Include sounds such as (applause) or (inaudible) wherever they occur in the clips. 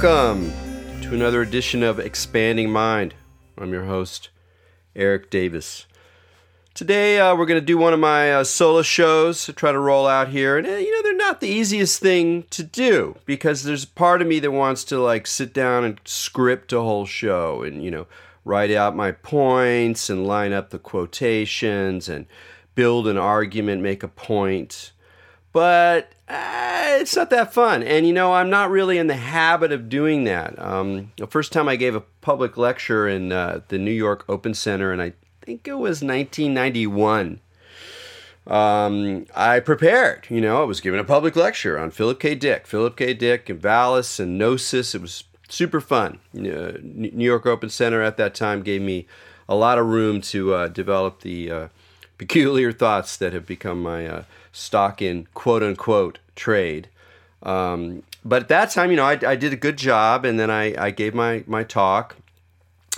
Welcome to another edition of Expanding Mind. I'm your host, Erik Davis. Today, uh, we're going to do one of my uh, solo shows to try to roll out here. And, uh, you know, they're not the easiest thing to do because there's part of me that wants to, like, sit down and script a whole show and, you know, write out my points and line up the quotations and build an argument, make a point. But uh, it's not that fun. And, you know, I'm not really in the habit of doing that. Um, the first time I gave a public lecture in uh, the New York Open Center, and I think it was 1991. Um, I prepared, you know, I was giving a public lecture on Philip K. Dick, Philip K. Dick and Valis and Gnosis. It was super fun. Uh, New York Open Center at that time gave me a lot of room to uh, develop the uh, peculiar thoughts that have become my uh, stock in quote unquote trade. Um, but at that time, you know, I, I, did a good job and then I, I gave my, my talk.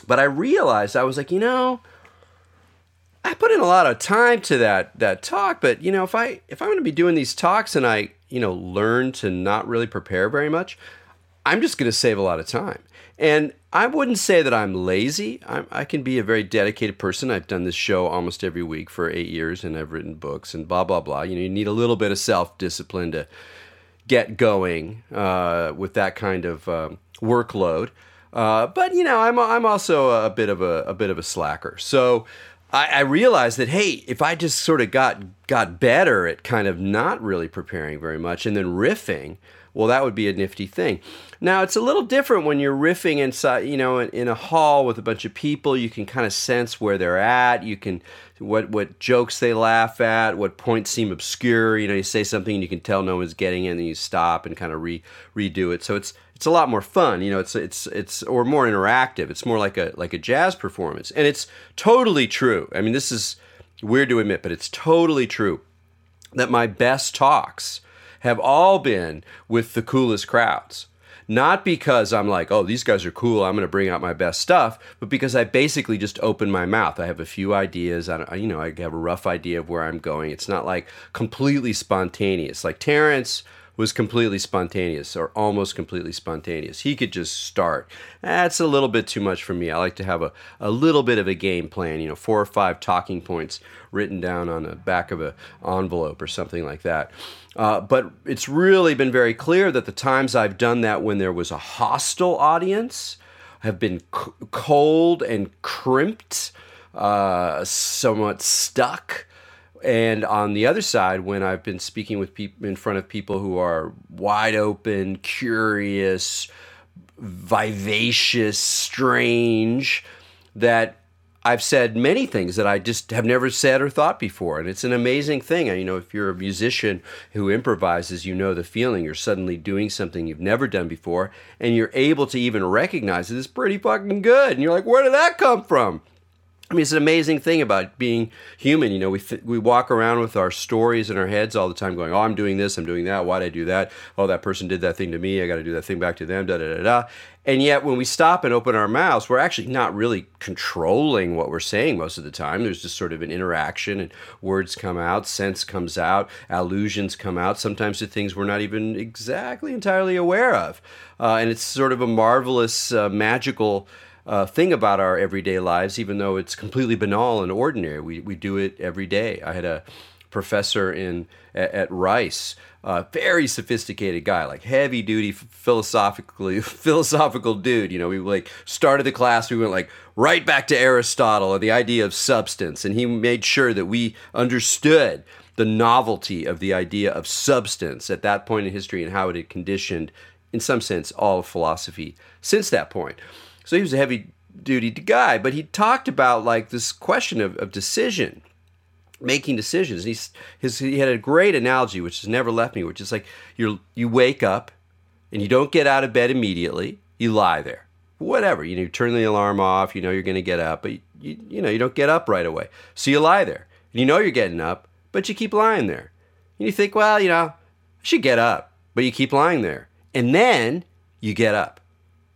But I realized I was like, you know, I put in a lot of time to that that talk, but you know, if I if I'm going to be doing these talks and I, you know, learn to not really prepare very much, I'm just going to save a lot of time. And I wouldn't say that I'm lazy. I'm, i can be a very dedicated person. I've done this show almost every week for eight years, and I've written books and blah blah blah. You know, you need a little bit of self discipline to get going uh, with that kind of um, workload. Uh, but you know, I'm I'm also a bit of a, a bit of a slacker. So I, I realized that hey, if I just sort of got got better at kind of not really preparing very much and then riffing, well, that would be a nifty thing. Now it's a little different when you're riffing inside, you know, in, in a hall with a bunch of people. You can kind of sense where they're at. You can what what jokes they laugh at, what points seem obscure. You know, you say something and you can tell no one's getting it, and then you stop and kind of re redo it. So it's it's a lot more fun. You know, it's it's it's or more interactive. It's more like a like a jazz performance, and it's totally true. I mean, this is weird to admit, but it's totally true that my best talks have all been with the coolest crowds. Not because I'm like, oh, these guys are cool, I'm going to bring out my best stuff, but because I basically just open my mouth. I have a few ideas. I, you know, I have a rough idea of where I'm going. It's not like completely spontaneous. Like Terence was completely spontaneous or almost completely spontaneous. He could just start. That's a little bit too much for me. I like to have a, a little bit of a game plan, you know, four or five talking points written down on the back of an envelope or something like that. Uh, but it's really been very clear that the times I've done that when there was a hostile audience have been c- cold and crimped, uh, somewhat stuck and on the other side, when I've been speaking with people in front of people who are wide open, curious, vivacious, strange, that I've said many things that I just have never said or thought before. And it's an amazing thing. You know, if you're a musician who improvises, you know the feeling. You're suddenly doing something you've never done before, and you're able to even recognize it as pretty fucking good. And you're like, where did that come from? I mean, it's an amazing thing about being human. You know, we th- we walk around with our stories in our heads all the time, going, "Oh, I'm doing this, I'm doing that. Why'd I do that? Oh, that person did that thing to me. I got to do that thing back to them." Da da da da. And yet, when we stop and open our mouths, we're actually not really controlling what we're saying most of the time. There's just sort of an interaction, and words come out, sense comes out, allusions come out. Sometimes to things we're not even exactly entirely aware of, uh, and it's sort of a marvelous, uh, magical uh, thing about our everyday lives, even though it's completely banal and ordinary. We, we do it every day. I had a professor in at, at Rice, a very sophisticated guy, like heavy duty, philosophically (laughs) philosophical dude. You know, we like started the class, we went like right back to Aristotle and the idea of substance, and he made sure that we understood the novelty of the idea of substance at that point in history and how it had conditioned, in some sense, all of philosophy since that point. So he was a heavy duty guy, but he talked about like this question of, of decision, making decisions. He's, his, he had a great analogy, which has never left me, which is like you you wake up and you don't get out of bed immediately. You lie there, whatever. You know, you turn the alarm off. You know you're going to get up, but you, you know you don't get up right away. So you lie there, and you know you're getting up, but you keep lying there. And you think, well, you know, I should get up, but you keep lying there, and then you get up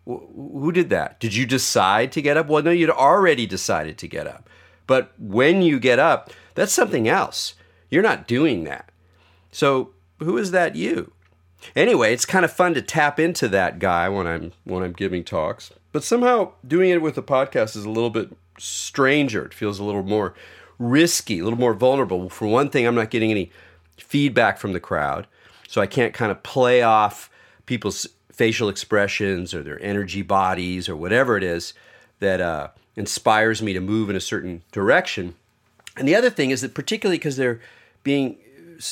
who did that? Did you decide to get up? Well, no, you'd already decided to get up. But when you get up, that's something else. You're not doing that. So, who is that you? anyway, it's kind of fun to tap into that guy when I'm when I'm giving talks. But somehow doing it with a podcast is a little bit stranger. It feels a little more risky, a little more vulnerable. For one thing, I'm not getting any feedback from the crowd, so I can't kind of play off people's facial expressions or their energy bodies or whatever it is that uh, inspires me to move in a certain direction. And the other thing is that particularly because they're being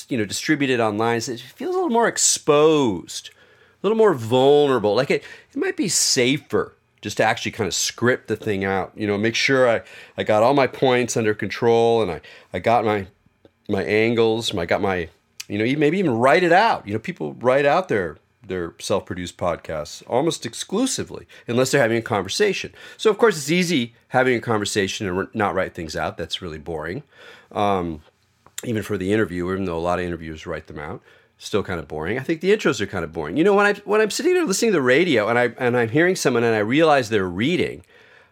you know distributed online, it feels a little more exposed, a little more vulnerable. Like it, it might be safer just to actually kind of script the thing out. You know, make sure I, I got all my points under control and I, I got my my angles, I got my you know, maybe even write it out. You know, people write out their their self-produced podcasts almost exclusively unless they're having a conversation. So of course it's easy having a conversation and not write things out. That's really boring. Um, even for the interviewer even though a lot of interviewers write them out still kind of boring. I think the intros are kind of boring. You know when i when i'm sitting there listening to the radio and i and i'm hearing someone and i realize they're reading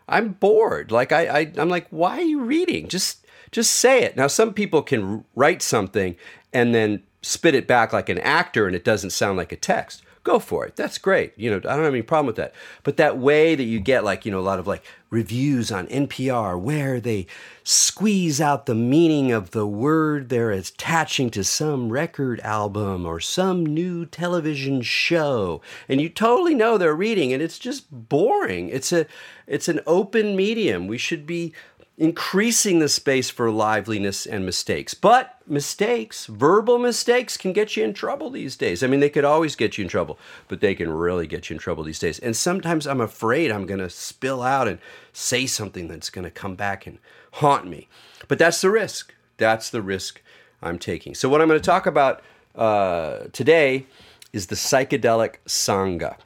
i'm bored. Like i, I i'm like why are you reading? Just just say it. Now some people can write something and then spit it back like an actor and it doesn't sound like a text. Go for it. That's great. You know i don't have any problem with that. But that way that you get like you know a lot of like reviews on npr where they squeeze out the meaning of the word they're attaching to some record album or some new television show. And you totally know they're reading and it's just boring. It's a it's an open medium. We should be increasing the space for liveliness and mistakes. But mistakes, verbal mistakes, can get you in trouble these days. I mean, they could always get you in trouble, but they can really get you in trouble these days. And sometimes I'm afraid I'm going to spill out and say something that's going to come back and haunt me. But that's the risk. That's the risk I'm taking. So, what I'm going to talk about uh, today is the psychedelic Sangha.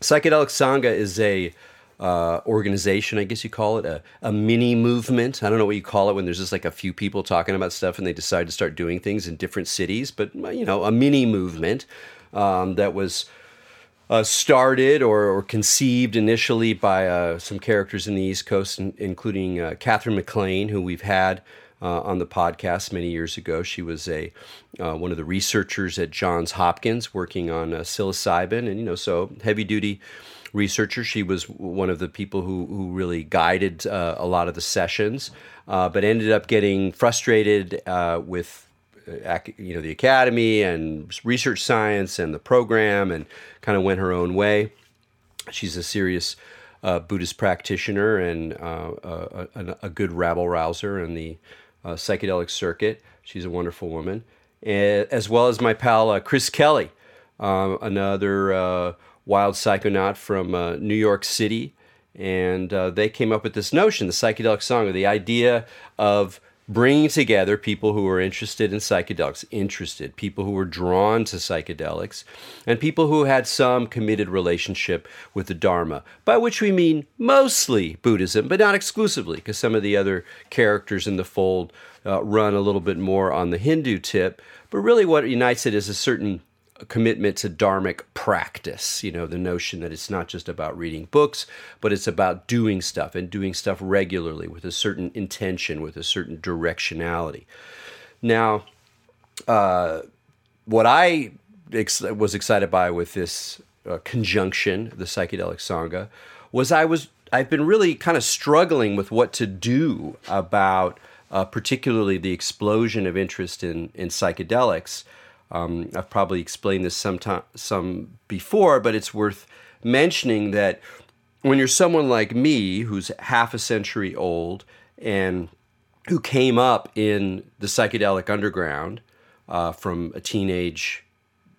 Psychedelic Sangha is a uh, organization, I guess you call it, a, a mini movement. I don't know what you call it when there's just like a few people talking about stuff and they decide to start doing things in different cities, but you know, a mini movement um, that was uh, started or, or, conceived initially by uh, some characters in the East Coast, in, including uh, Katherine MacLean, who we've had. Uh, on the podcast many years ago, she was a uh, one of the researchers at Johns Hopkins working on psilocybin, and you know, so heavy duty researcher. She was one of the people who, who really guided uh, a lot of the sessions, uh, but ended up getting frustrated uh, with uh, you know the academy and research science and the program, and kind of went her own way. She's a serious uh, Buddhist practitioner and uh, a, a, good rabble rouser in the psychedelic circuit. She's a wonderful woman, as well as my pal Chris Kelly, another wild psychonaut from uh, New York City. And uh, they came up with this notion, the psychedelic Sangha, the idea of bringing together people who were interested in psychedelics, interested, people who were drawn to psychedelics, and people who had some committed relationship with the Dharma, by which we mean mostly Buddhism, but not exclusively, because some of the other characters in the fold uh, run a little bit more on the Hindu tip. But really, what unites it is a certain commitment to dharmic practice. You know, the notion that it's not just about reading books, but it's about doing stuff and doing stuff regularly with a certain intention, with a certain directionality. Now, uh, what I ex- was excited by with this uh, conjunction, the psychedelic sangha, was I was I've been really kind of struggling with what to do about uh, particularly the explosion of interest in in psychedelics um, I've probably explained this sometime some before, but it's worth mentioning that when you're someone like me who's half a century old and who came up in the psychedelic underground uh, from a teenage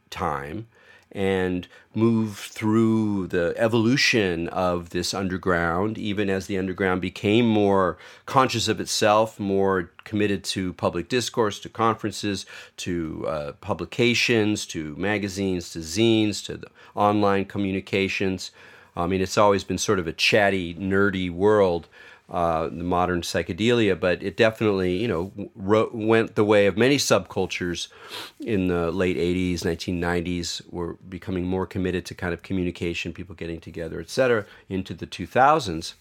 time, and move through the evolution of this underground, even as the underground became more conscious of itself, more committed to public discourse, to conferences, to uh, publications, to magazines, to zines, to online communications. I mean, it's always been sort of a chatty, nerdy world uh, the modern psychedelia, but it definitely, you know, ro- went the way of many subcultures in the late 80s, 1990s, were becoming more committed to kind of communication, people getting together, et cetera, into the 2000s.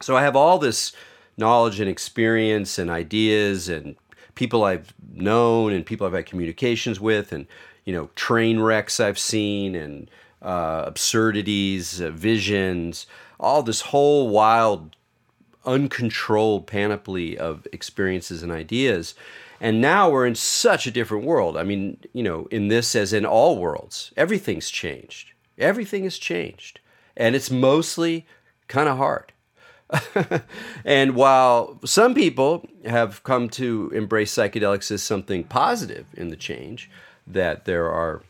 So I have all this knowledge and experience and ideas and people I've known and people I've had communications with and you know train wrecks I've seen and uh, absurdities, uh, visions, all this whole wild, uncontrolled panoply of experiences and ideas. And now we're in such a different world. I mean, you know, in this as in all worlds, everything's changed. Everything has changed. And it's mostly kind of hard. (laughs) and while some people have come to embrace psychedelics as something positive in the change, that there are,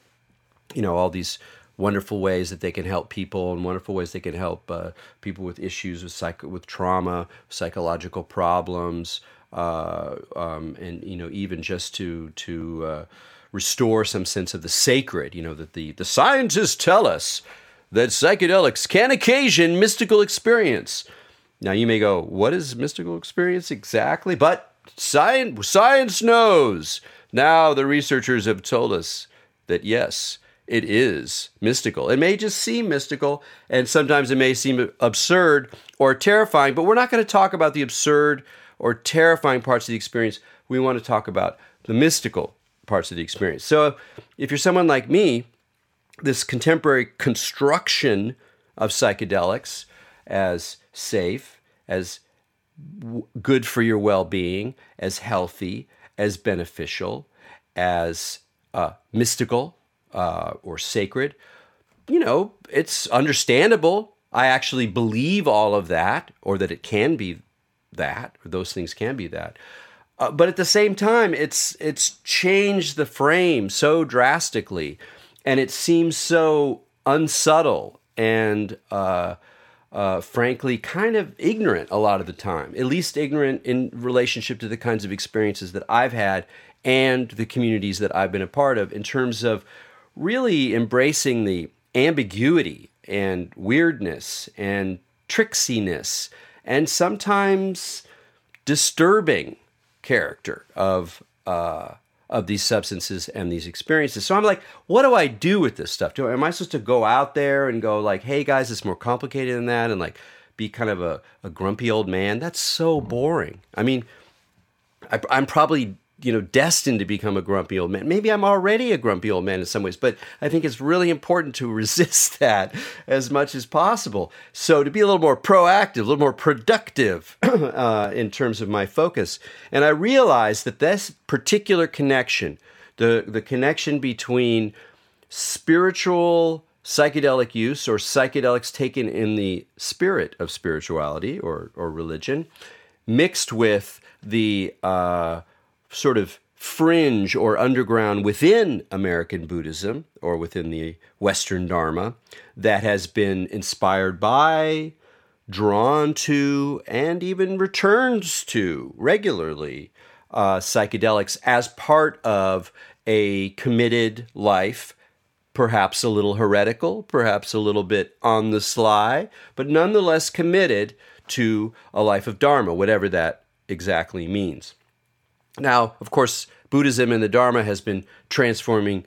you know, all these wonderful ways that they can help people and wonderful ways they can help uh, people with issues with psych- with trauma, psychological problems, uh, um, and you know even just to to uh, restore some sense of the sacred. You know that the the scientists tell us that psychedelics can occasion mystical experience. Now you may go, what is mystical experience exactly? But science science knows. Now the researchers have told us that yes, it is mystical. It may just seem mystical, and sometimes it may seem absurd or terrifying, but we're not going to talk about the absurd or terrifying parts of the experience. We want to talk about the mystical parts of the experience. So if you're someone like me, this contemporary construction of psychedelics as safe, as good for your well being, as healthy, as beneficial, as uh, mystical, uh, or sacred, you know, it's understandable. I actually believe all of that, or that it can be that, or those things can be that. Uh, but at the same time, it's it's changed the frame so drastically, and it seems so unsubtle and uh, uh, frankly kind of ignorant a lot of the time. At least ignorant in relationship to the kinds of experiences that I've had and the communities that I've been a part of in terms of really embracing the ambiguity and weirdness and tricksiness and sometimes disturbing character of uh, of these substances and these experiences. So I'm like, what do I do with this stuff? Do am I supposed to go out there and go like, hey guys, it's more complicated than that, and like be kind of a, a grumpy old man? That's so boring. I mean, I, I'm probably you know, destined to become a grumpy old man. Maybe I'm already a grumpy old man in some ways, but I think it's really important to (laughs) resist that as much as possible. So to be a little more proactive, a little more productive (clears throat) uh, in terms of my focus. And I realized that this particular connection, the, the connection between spiritual psychedelic use or psychedelics taken in the spirit of spirituality or, or religion, mixed with the uh, sort of fringe or underground within American Buddhism or within the Western Dharma that has been inspired by, drawn to, and even returns to regularly uh, psychedelics as part of a committed life. Perhaps a little heretical, perhaps a little bit on the sly, but nonetheless committed to a life of Dharma, whatever that exactly means. Now, of course, Buddhism and the Dharma has been transforming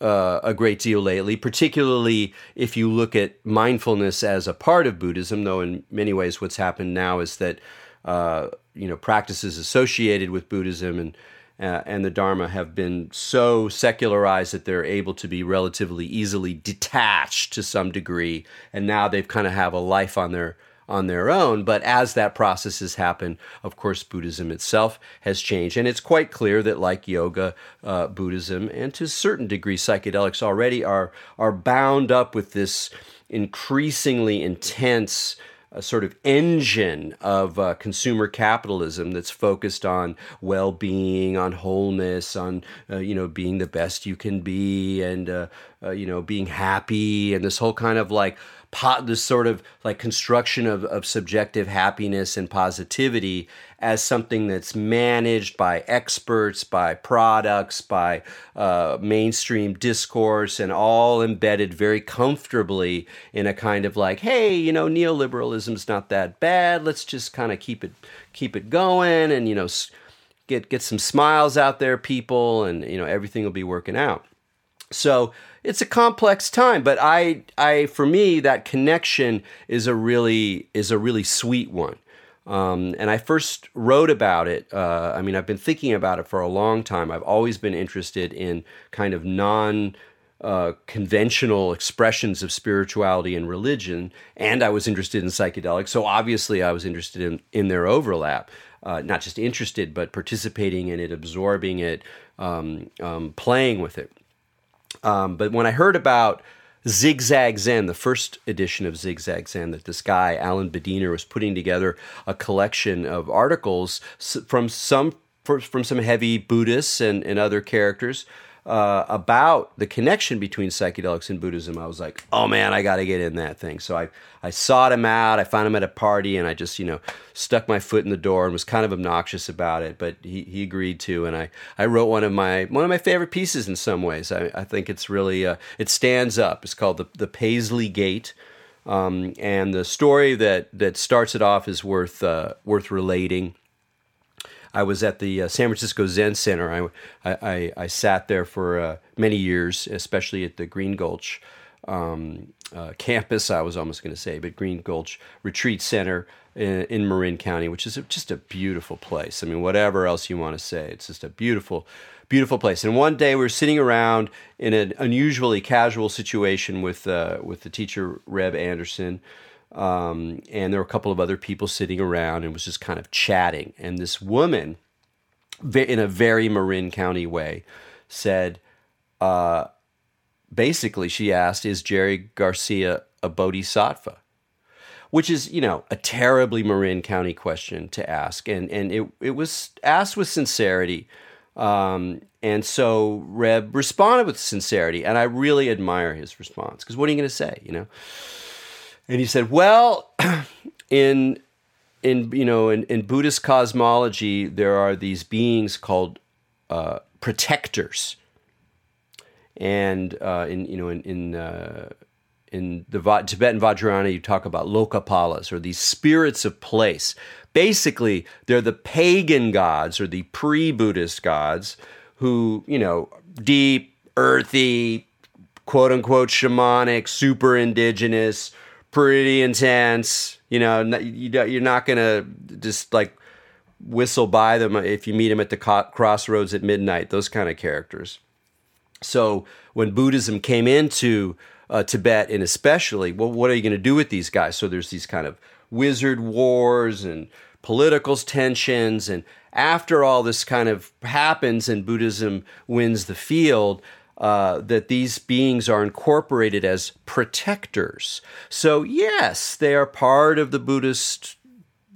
uh, a great deal lately, particularly if you look at mindfulness as a part of Buddhism, though in many ways what's happened now is that uh, you know practices associated with Buddhism and uh, and the Dharma have been so secularized that they're able to be relatively easily detached to some degree, and now they've kind of have a life on their on their own. But as that process has happened, of course, Buddhism itself has changed. And it's quite clear that, like yoga, uh, Buddhism, and to a certain degree, psychedelics already are, are bound up with this increasingly intense. A sort of engine of uh, consumer capitalism that's focused on well-being, on wholeness, on uh, you know being the best you can be, and uh, uh you know being happy, and this whole kind of like pot, this sort of like construction of, of subjective happiness and positivity as something that's managed by experts, by products, by uh, mainstream discourse, and all embedded very comfortably in a kind of like, hey, you know, neoliberalism's not that bad. Let's just kind of keep it keep it going, and you know, get get some smiles out there, people, and you know, everything will be working out. So it's a complex time, but I, I, for me, that connection is a really is a really sweet one. Um, and I first wrote about it. Uh, I mean, I've been thinking about it for a long time. I've always been interested in kind of non uh, conventional expressions of spirituality and religion, and I was interested in psychedelics. So obviously, I was interested in, in their overlap. Uh, not just interested, but participating in it, absorbing it, um, um, playing with it. Um, but when I heard about Zigzag Zen, the first edition of Zigzag Zen, that this guy, Allan Badiner, was putting together a collection of articles from some from some heavy Buddhists and, and other characters uh, about the connection between psychedelics and Buddhism, I was like, oh man, I got to get in that thing. So I, I sought him out. I found him at a party and I just, you know, stuck my foot in the door and was kind of obnoxious about it, but he, he agreed to. And I, I wrote one of my, one of my favorite pieces in some ways. I, I think it's really, uh, it stands up. It's called the, the Paisley Gate. Um, and the story that, that starts it off is worth, uh, worth relating. I was at the uh, San Francisco Zen Center. I, I, I sat there for uh, many years, especially at the Green Gulch um, uh, campus, I was almost going to say, but Green Gulch Retreat Center in, in Marin County, which is a, just a beautiful place. I mean, whatever else you want to say, it's just a beautiful, beautiful place. And one day we were sitting around in an unusually casual situation with, uh, with the teacher, Reb Anderson. Um, and there were a couple of other people sitting around and was just kind of chatting. And this woman, in a very Marin County way, said, uh, basically, she asked, Is Jerry Garcia a bodhisattva? Which is, you know, a terribly Marin County question to ask. And, and it, it was asked with sincerity. Um, and so Reb responded with sincerity. And I really admire his response because what are you going to say, you know? And he said, "Well, (clears throat) in in you know in, in Buddhist cosmology, there are these beings called uh, protectors, and uh, in you know in in uh, in the Va- Tibetan Vajrayana, you talk about lokapalas or these spirits of place. Basically, they're the pagan gods or the pre-Buddhist gods who you know deep, earthy, quote unquote shamanic, super indigenous." Pretty intense. You know, you're not gonna just like whistle by them if you meet them at the crossroads at midnight. Those kind of characters. So when Buddhism came into uh, Tibet, and especially, well, what are you going to do with these guys? So there's these kind of wizard wars and political tensions, and after all this kind of happens and Buddhism wins the field, uh, that these beings are incorporated as protectors. So yes, they are part of the Buddhist,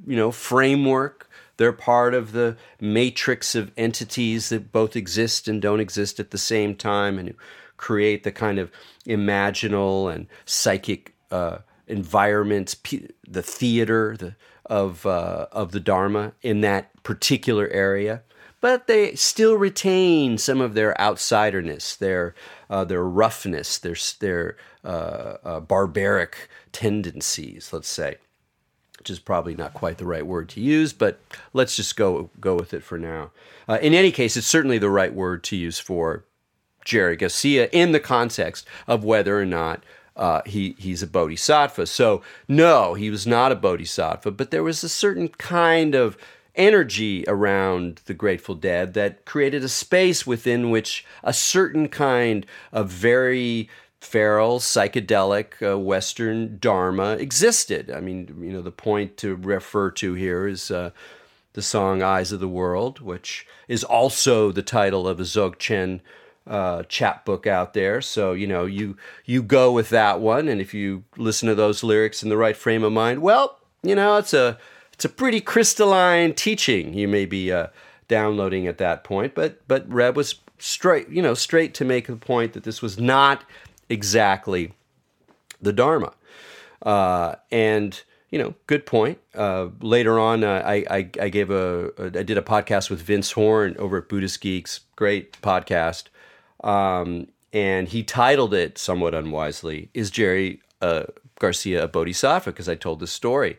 you know, framework. They're part of the matrix of entities that both exist and don't exist at the same time, and create the kind of imaginal and psychic uh, environments, the theater the, of uh, of the Dharma in that particular area but they still retain some of their outsiderness, their uh, their roughness, their their uh, uh, barbaric tendencies. Let's say, which is probably not quite the right word to use, but let's just go go with it for now. Uh, in any case, it's certainly the right word to use for Jerry Garcia in the context of whether or not uh, he he's a bodhisattva. So no, he was not a bodhisattva, but there was a certain kind of energy around the Grateful Dead that created a space within which a certain kind of very feral, psychedelic uh, Western Dharma existed. I mean, you know, the point to refer to here is uh, the song Eyes of the World, which is also the title of a Dzogchen uh, chapbook out there. So, you know, you, you go with that one. And if you listen to those lyrics in the right frame of mind, well, you know, it's a it's a pretty crystalline teaching you may be uh, downloading at that point. But but Reb was straight, you know, straight to make the point that this was not exactly the Dharma. Uh, and you know, good point. Uh, later on, uh, I, I, I gave a, a I did a podcast with Vince Horn over at Buddhist Geeks. Great podcast. Um, and he titled it somewhat unwisely, "Is Jerry uh, Garcia a Bodhisattva?" Because I told this story,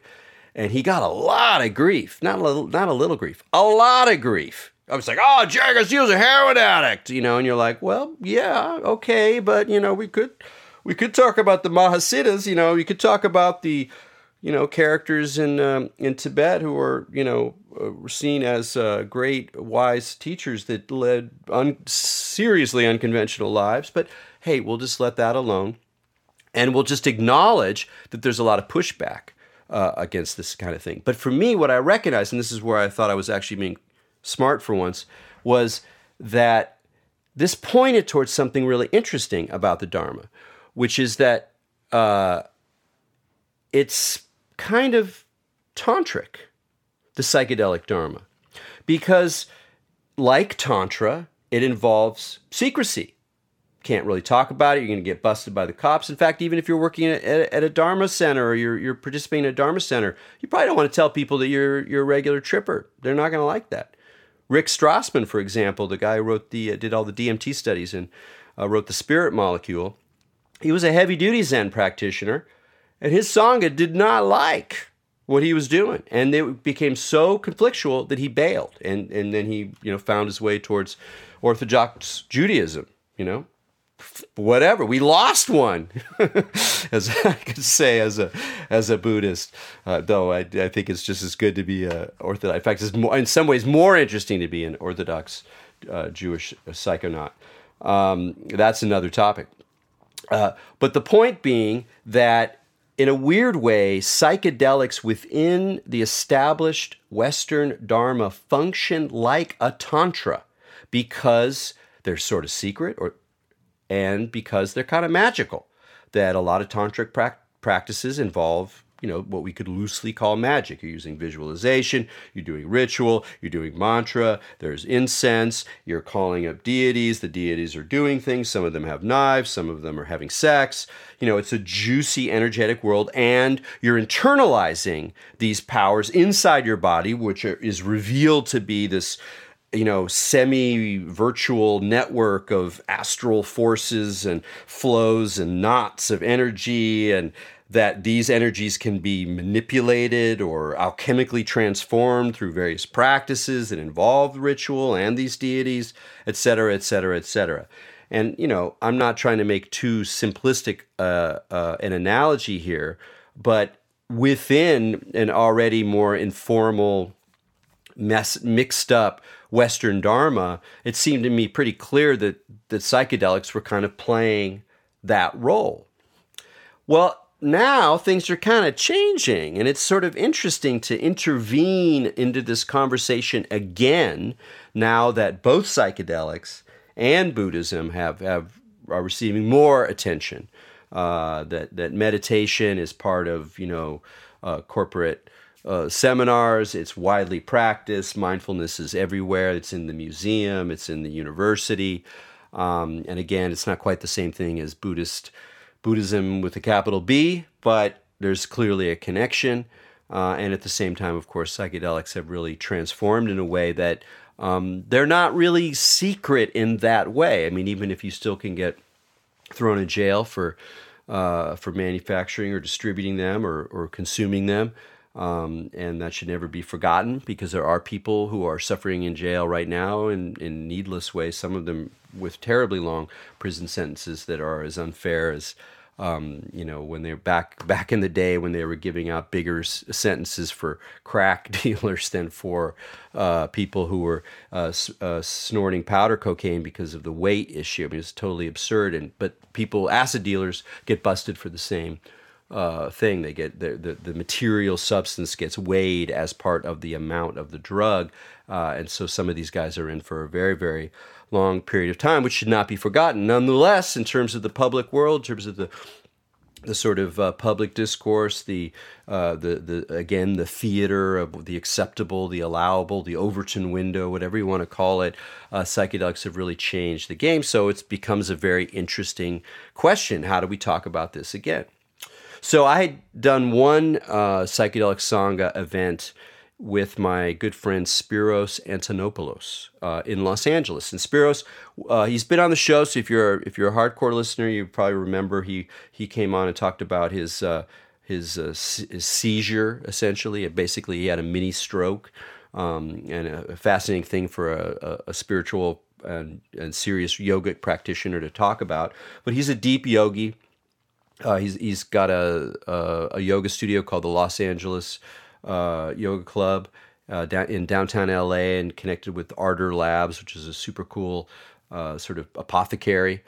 and he got a lot of grief. Not a little, not a little grief, a lot of grief. I was like, "Oh, Jerry Garcia's a heroin addict," you know, and you're like, "Well, yeah, okay, but you know, we could, we could talk about the Mahasiddhas, you know, you could talk about the." you know characters in um, in Tibet who are you know uh, seen as uh, great wise teachers that led un- seriously unconventional lives. But hey, we'll just let that alone, and we'll just acknowledge that there's a lot of pushback uh, against this kind of thing. But for me, what I recognized, and this is where I thought I was actually being smart for once, was that this pointed towards something really interesting about the Dharma, which is that uh, it's kind of tantric, the psychedelic Dharma, because like Tantra, it involves secrecy can't really talk about it. You're going to get busted by the cops. In fact, even if you're working at, at, a Dharma center or you're, you're participating in a Dharma center, you probably don't want to tell people that you're, you're a regular tripper. They're not going to like that. Rick Strassman, for example, the guy who wrote the, uh, did all the DMT studies and uh, wrote the spirit molecule, he was a heavy duty Zen practitioner, and his Sangha did not like what he was doing. And it became so conflictual that he bailed. And, and then he, you know, found his way towards Orthodox Judaism, you know whatever. We lost one (laughs) as i could say as a as a buddhist. Uh, though I, I think it's just as good to be a orthodox. In fact it's more, in some ways more interesting to be an orthodox uh, jewish psychonaut. Um, that's another topic. Uh, but the point being that in a weird way psychedelics within the established western dharma function like a tantra because they're sort of secret or and because they're kind of magical. That a lot of tantric pra- practices involve, you know, what we could loosely call magic. You're using visualization, you're doing ritual, you're doing mantra, there's incense, you're calling up deities, the deities are doing things, some of them have knives, some of them are having sex. You know, it's a juicy, energetic world, and you're internalizing these powers inside your body, which are, is revealed to be this you know, semi virtual network of astral forces and flows and knots of energy, and that these energies can be manipulated or alchemically transformed through various practices that involve ritual and these deities, et cetera, et cetera, et cetera. And, you know, I'm not trying to make too simplistic uh, uh, an analogy here, but within an already more informal, mess, mixed up Western Dharma, it seemed to me pretty clear that, that psychedelics were kind of playing that role. Well, now things are kind of changing, and it's sort of interesting to intervene into this conversation again now that both psychedelics and Buddhism have, have are receiving more attention. Uh, that that meditation is part of you know uh, corporate uh, seminars. It's widely practiced. Mindfulness is everywhere. It's in the museum. It's in the university. Um, and again, it's not quite the same thing as Buddhist Buddhism with a capital B, but there's clearly a connection. Uh, and at the same time, of course, psychedelics have really transformed in a way that um, they're not really secret in that way. I mean, even if you still can get thrown in jail for uh, for manufacturing or distributing them or, or consuming them, um, and that should never be forgotten because there are people who are suffering in jail right now in, in needless ways, some of them with terribly long prison sentences that are as unfair as. Um, you know, when they're back back in the day when they were giving out bigger s- sentences for crack (laughs) dealers than for uh, people who were uh, s- uh, snorting powder cocaine because of the weight issue. I mean, it's totally absurd. And but people, acid dealers, get busted for the same uh, thing. They get the, the, the material substance gets weighed as part of the amount of the drug, uh, and so some of these guys are in for a very very long period of time, which should not be forgotten. Nonetheless, in terms of the public world, in terms of the the sort of uh, public discourse, the, uh, the the again the theater of the acceptable, the allowable, the Overton window, whatever you want to call it, uh, psychedelics have really changed the game. So it becomes a very interesting question: How do we talk about this again? So I had done one uh, psychedelic sangha event with my good friend Spiros Antonopoulos uh, in Los Angeles. And Spiros, uh, he's been on the show, so if you're if you're a hardcore listener, you probably remember he he came on and talked about his uh, his, uh, his, seizure. Essentially, basically, he had a mini stroke, um, and a, fascinating thing for a, a, a spiritual and, and serious yogic practitioner to talk about. But he's a deep yogi Uh, he's he's got a, a, a yoga studio called the Los Angeles uh, Yoga Club uh, down in downtown LA and connected with Ardor Labs, which is a super cool uh, sort of apothecary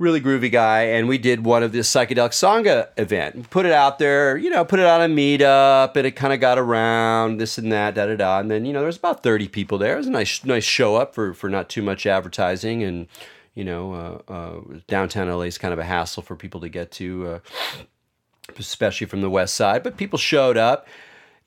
really groovy guy, and we did one of this psychedelic sangha event. Put it out there, you know, put it on a meetup, and it kind of got around this and that, da da da. And then you know, there's about thirty people there. It was a nice nice show up for for not too much advertising, and you know, uh, uh, downtown LA is kind of a hassle for people to get to, uh, especially from the west side. But people showed up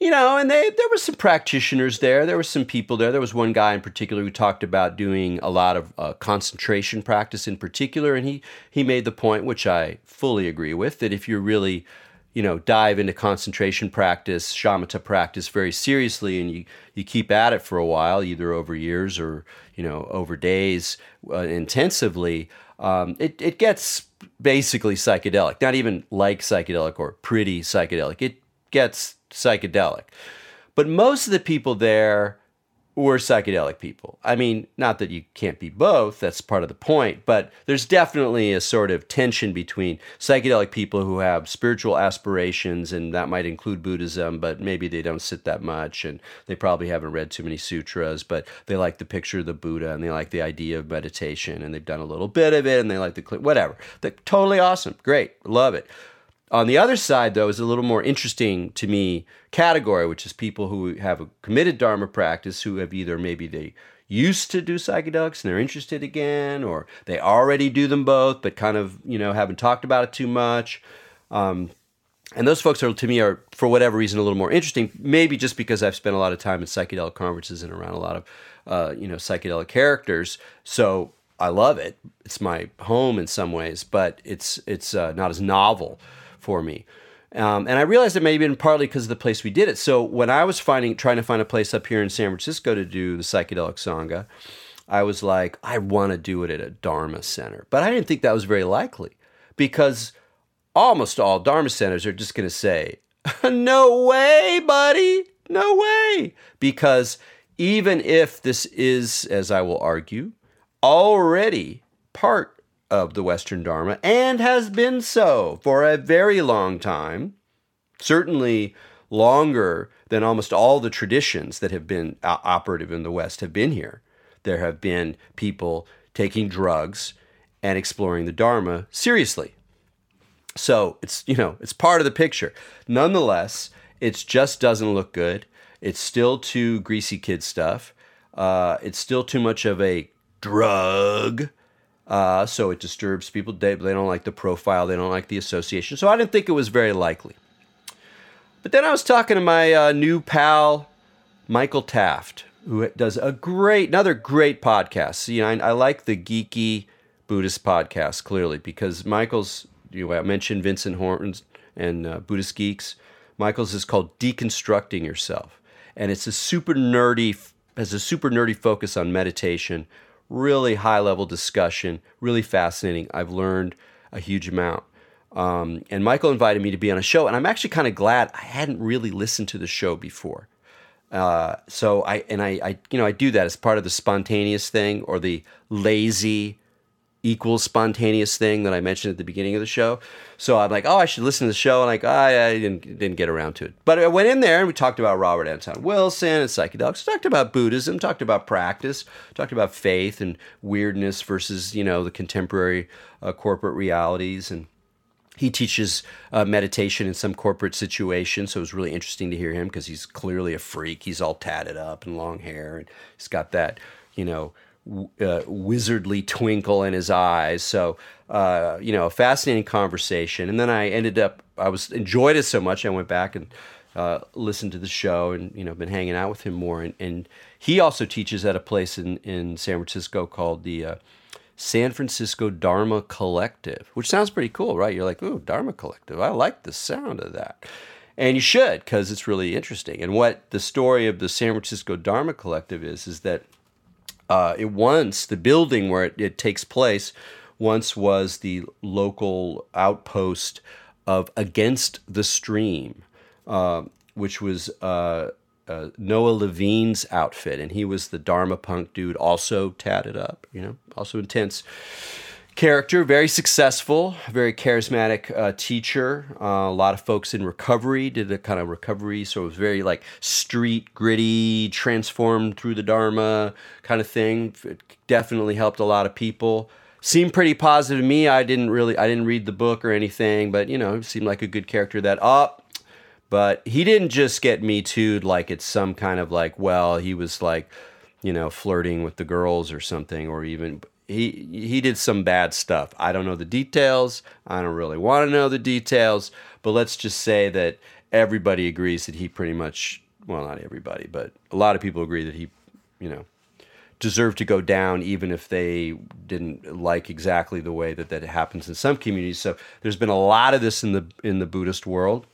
you know, and they there were some practitioners there. There were some people there. There was one guy in particular who talked about doing a lot of uh, concentration practice in particular, and he he made the point, which I fully agree with, that if you're really you know dive into concentration practice, shamatha practice very seriously, and you you keep at it for a while, either over years or you know over days uh, intensively, um, it it gets basically psychedelic. Not even like psychedelic or pretty psychedelic. It gets psychedelic. But most of the people there were psychedelic people. I mean, not that you can't be both, that's part of the point, but there's definitely a sort of tension between psychedelic people who have spiritual aspirations, and that might include Buddhism, but maybe they don't sit that much, and they probably haven't read too many sutras, but they like the picture of the Buddha, and they like the idea of meditation, and they've done a little bit of it, and they like the, whatever. They're totally awesome. Great. Love it. On the other side, though, is a little more interesting to me category, which is people who have a committed Dharma practice who have either maybe they used to do psychedelics and they're interested again, or they already do them both, but kind of, you know, haven't talked about it too much. Um, and those folks are, to me, are for whatever reason a little more interesting. Maybe just because I've spent a lot of time at psychedelic conferences and around a lot of, uh, you know, psychedelic characters. So I love it. It's my home in some ways, but it's it's uh, not as novel for me. Um, and I realized it may have been partly because of the place we did it. So when I was finding trying to find a place up here in San Francisco to do the psychedelic sangha, I was like, I want to do it at a Dharma center, but I didn't think that was very likely because almost all Dharma centers are just going to say, (laughs) "No way, buddy, no way," because even if this is, as I will argue, already part of the Western Dharma and has been so for a very long time, certainly longer than almost all the traditions that have been operative in the West have been here. There have been people taking drugs and exploring the Dharma seriously. So it's, you know, it's part of the picture. Nonetheless, it just doesn't look good. It's still too greasy kid stuff. Uh, it's still too much of a drug uh, so it disturbs people. They, they don't like the profile, they don't like the association. So I didn't think it was very likely. But then I was talking to my uh, new pal, Michael Taft, who does a great, another great podcast. Know, I, I like the geeky Buddhist podcast clearly because Michael's, you know, I mentioned Vincent Horns and uh, Buddhist Geeks. Michael's is called Deconstructing Yourself. And it's a super nerdy, has a super nerdy focus on meditation really high level discussion, really fascinating. I've learned a huge amount. Um, and Michael invited me to be on a show, and I'm actually kind of glad I hadn't really listened to the show before. Uh, so I and I, I, you know, I do that as part of the spontaneous thing or the lazy equals spontaneous thing that I mentioned at the beginning of the show. So I'm like, oh, I should listen to the show. And like, oh, I didn't didn't get around to it. But I went in there and we talked about Robert Anton Wilson and psychedelics. we Talked about Buddhism. Talked about practice. Talked about faith and weirdness versus you know the contemporary uh, corporate realities and. He teaches uh, meditation in some corporate situation, so it was really interesting to hear him because he's clearly a freak. He's all tatted up and long hair, and he's got that, you know, uh, wizardly twinkle in his eyes. So, uh, you know, a fascinating conversation. And then I ended up, I was enjoyed it so much, I went back and uh, listened to the show and, you know, been hanging out with him more. And, and he also teaches at a place in, in San Francisco called the uh, San Francisco Dharma Collective, which sounds pretty cool, right? You're like, ooh, Dharma Collective. I like the sound of that. And you should, because it's really interesting. And what the story of the San Francisco Dharma Collective is, is that uh, it once the building where it, it, takes place once was the local outpost of Against the Stream, uh, which was uh, uh, Noah Levine's outfit, and he was the Dharma punk dude, also tatted up, you know, also intense character, very successful, very charismatic uh, teacher. Uh, a lot of folks in recovery did a kind of recovery, so it was very like street gritty, transformed through the Dharma kind of thing. It definitely helped a lot of people. Seemed pretty positive to me. I didn't really, I didn't read the book or anything, but you know, seemed like a good character. That up. Oh, but he didn't just get me too like it's some kind of like, well, he was like, you know, flirting with the girls or something, or even he he did some bad stuff. I don't know the details. I don't really want to know the details, but let's just say that everybody agrees that he pretty much well, not everybody, but a lot of people agree that he, you know, deserved to go down even if they didn't like exactly the way that that happens in some communities. So there's been a lot of this in the in the Buddhist world.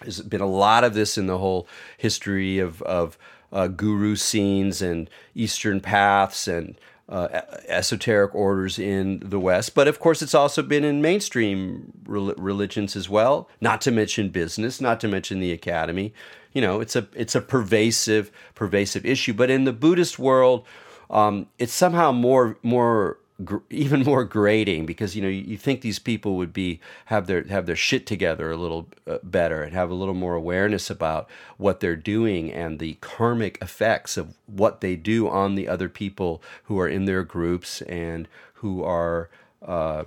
There's been a lot of this in the whole history of, of uh, guru scenes and Eastern paths and uh, esoteric orders in the West. But of course, it's also been in mainstream religions as well. Not to mention business. Not to mention the academy. You know, it's a it's a pervasive pervasive issue. But in the Buddhist world, um, it's somehow more more gr- even more grating because you know you, you, think these people would be have their have their shit together a little uh, better and have a little more awareness about what they're doing and the karmic effects of what they do on the other people who are in their groups and who are uh,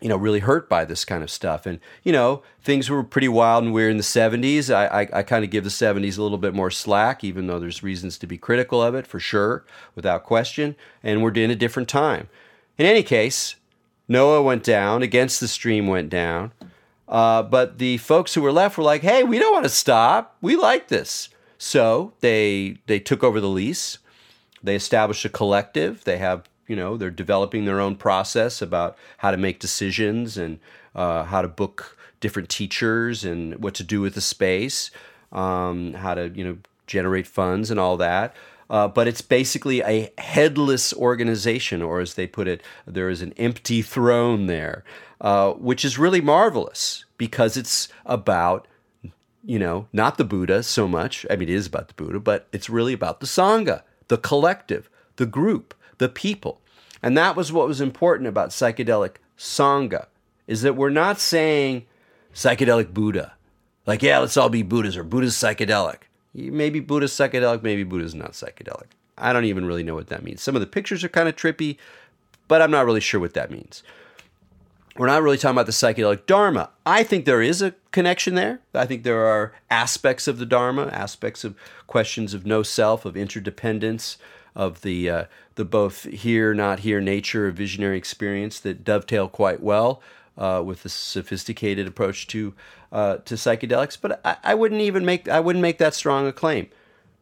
you know, really hurt by this kind of stuff. And, you know, things were pretty wild and weird in the 70s. I, I, I kind of give the 70s a little bit more slack, even though there's reasons to be critical of it, for sure, without question. And we're in a different time. In any case, Noah went down, Against the Stream went down. Uh, but the folks who were left were like, hey, we don't want to stop. We like this. So they, they took over the lease. They established a collective. They have you know they're developing their own process about how to make decisions and uh, how to book different teachers and what to do with the space um, how to you know generate funds and all that uh, but it's basically a headless organization or as they put it there is an empty throne there uh, which is really marvelous because it's about you know not the buddha so much i mean it is about the buddha but it's really about the sangha the collective the group the people. And that was what was important about psychedelic Sangha, is that we're not saying psychedelic Buddha. Like, yeah, let's all be Buddhas or Buddha's psychedelic. Maybe Buddha's psychedelic, maybe Buddha's not psychedelic. I don't even really know what that means. Some of the pictures are kind of trippy, but I'm not really sure what that means. We're not really talking about the psychedelic Dharma. I think there is a connection there. I think there are aspects of the Dharma, aspects of questions of no self, of interdependence, of the uh, the both here not here nature of visionary experience that dovetail quite well uh, with a sophisticated approach to uh, to psychedelics. But I, I, wouldn't even make I wouldn't make that strong a claim.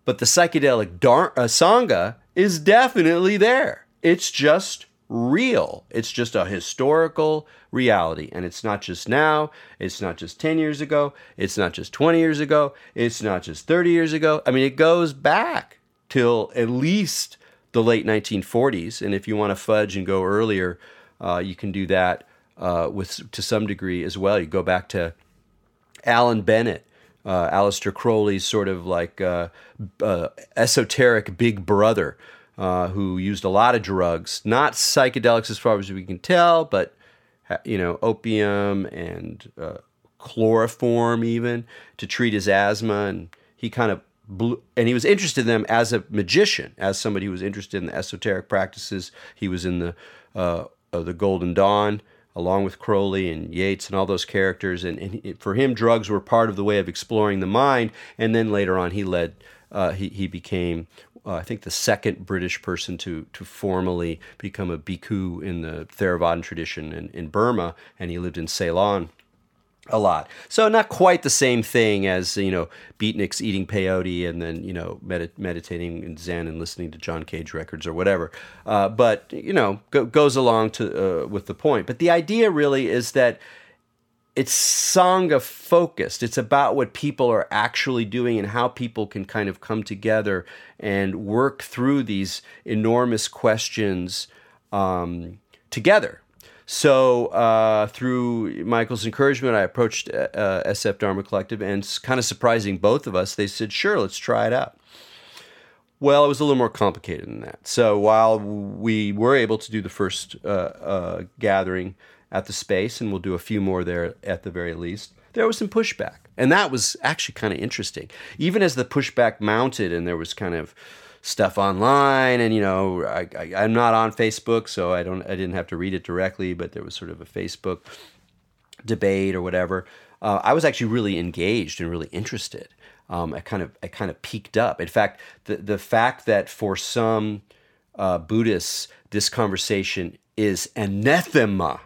But the psychedelic dar- uh, sangha is definitely there. It's just real. It's just a historical reality. And it's not just now, it's not just 10 years ago, it's not just 20 years ago, it's not just 30 years ago. I mean, it goes back till at least the late 1940s. And if you want to fudge and go earlier, uh, you can do that uh, with to some degree as well. You go back to Allan Bennett, uh, Aleister Crowley's sort of like uh, uh, esoteric big brother, uh, who used a lot of drugs, not psychedelics as far as we can tell, but you know, opium and chloroform even to treat his asthma, and he kind of and he was interested in them as a magician, as somebody who was interested in the esoteric practices. He was in the uh, the Golden Dawn along with Crowley and Yeats and all those characters. And, and for him, drugs were part of the way of exploring the mind. And then later on, he led. Uh, he he became. Uh, I think the second British person to to formally become a bhikkhu in the Theravadan tradition in, in Burma, and he lived in Ceylon a lot. So not quite the same thing as you know beatniks eating peyote and then you know meditating in Zen and listening to John Cage records or whatever. Uh, but you know go- goes along to uh, with the point. But the idea really is that it's sangha focused. It's about what people are actually doing and how people can kind of come together and work through these enormous questions um, together so uh, through Michael's encouragement, I approached uh, SF Dharma Collective, and kind of surprising both of us, they said, "Sure, let's try it out." Well, it was a little more complicated than that. So while we were able to do the first uh, uh, gathering at the space, and we'll do a few more there at the very least, there was some pushback. And that was actually kind of interesting. Even as the pushback mounted and there was kind of stuff online and you know I, I, am not on facebook so i don't i didn't have to read it directly but there was sort of a facebook debate or whatever uh, i was actually really engaged and really interested um, I kind of I kind of peaked up. In fact, the the fact that for some uh, Buddhists this conversation is anathema,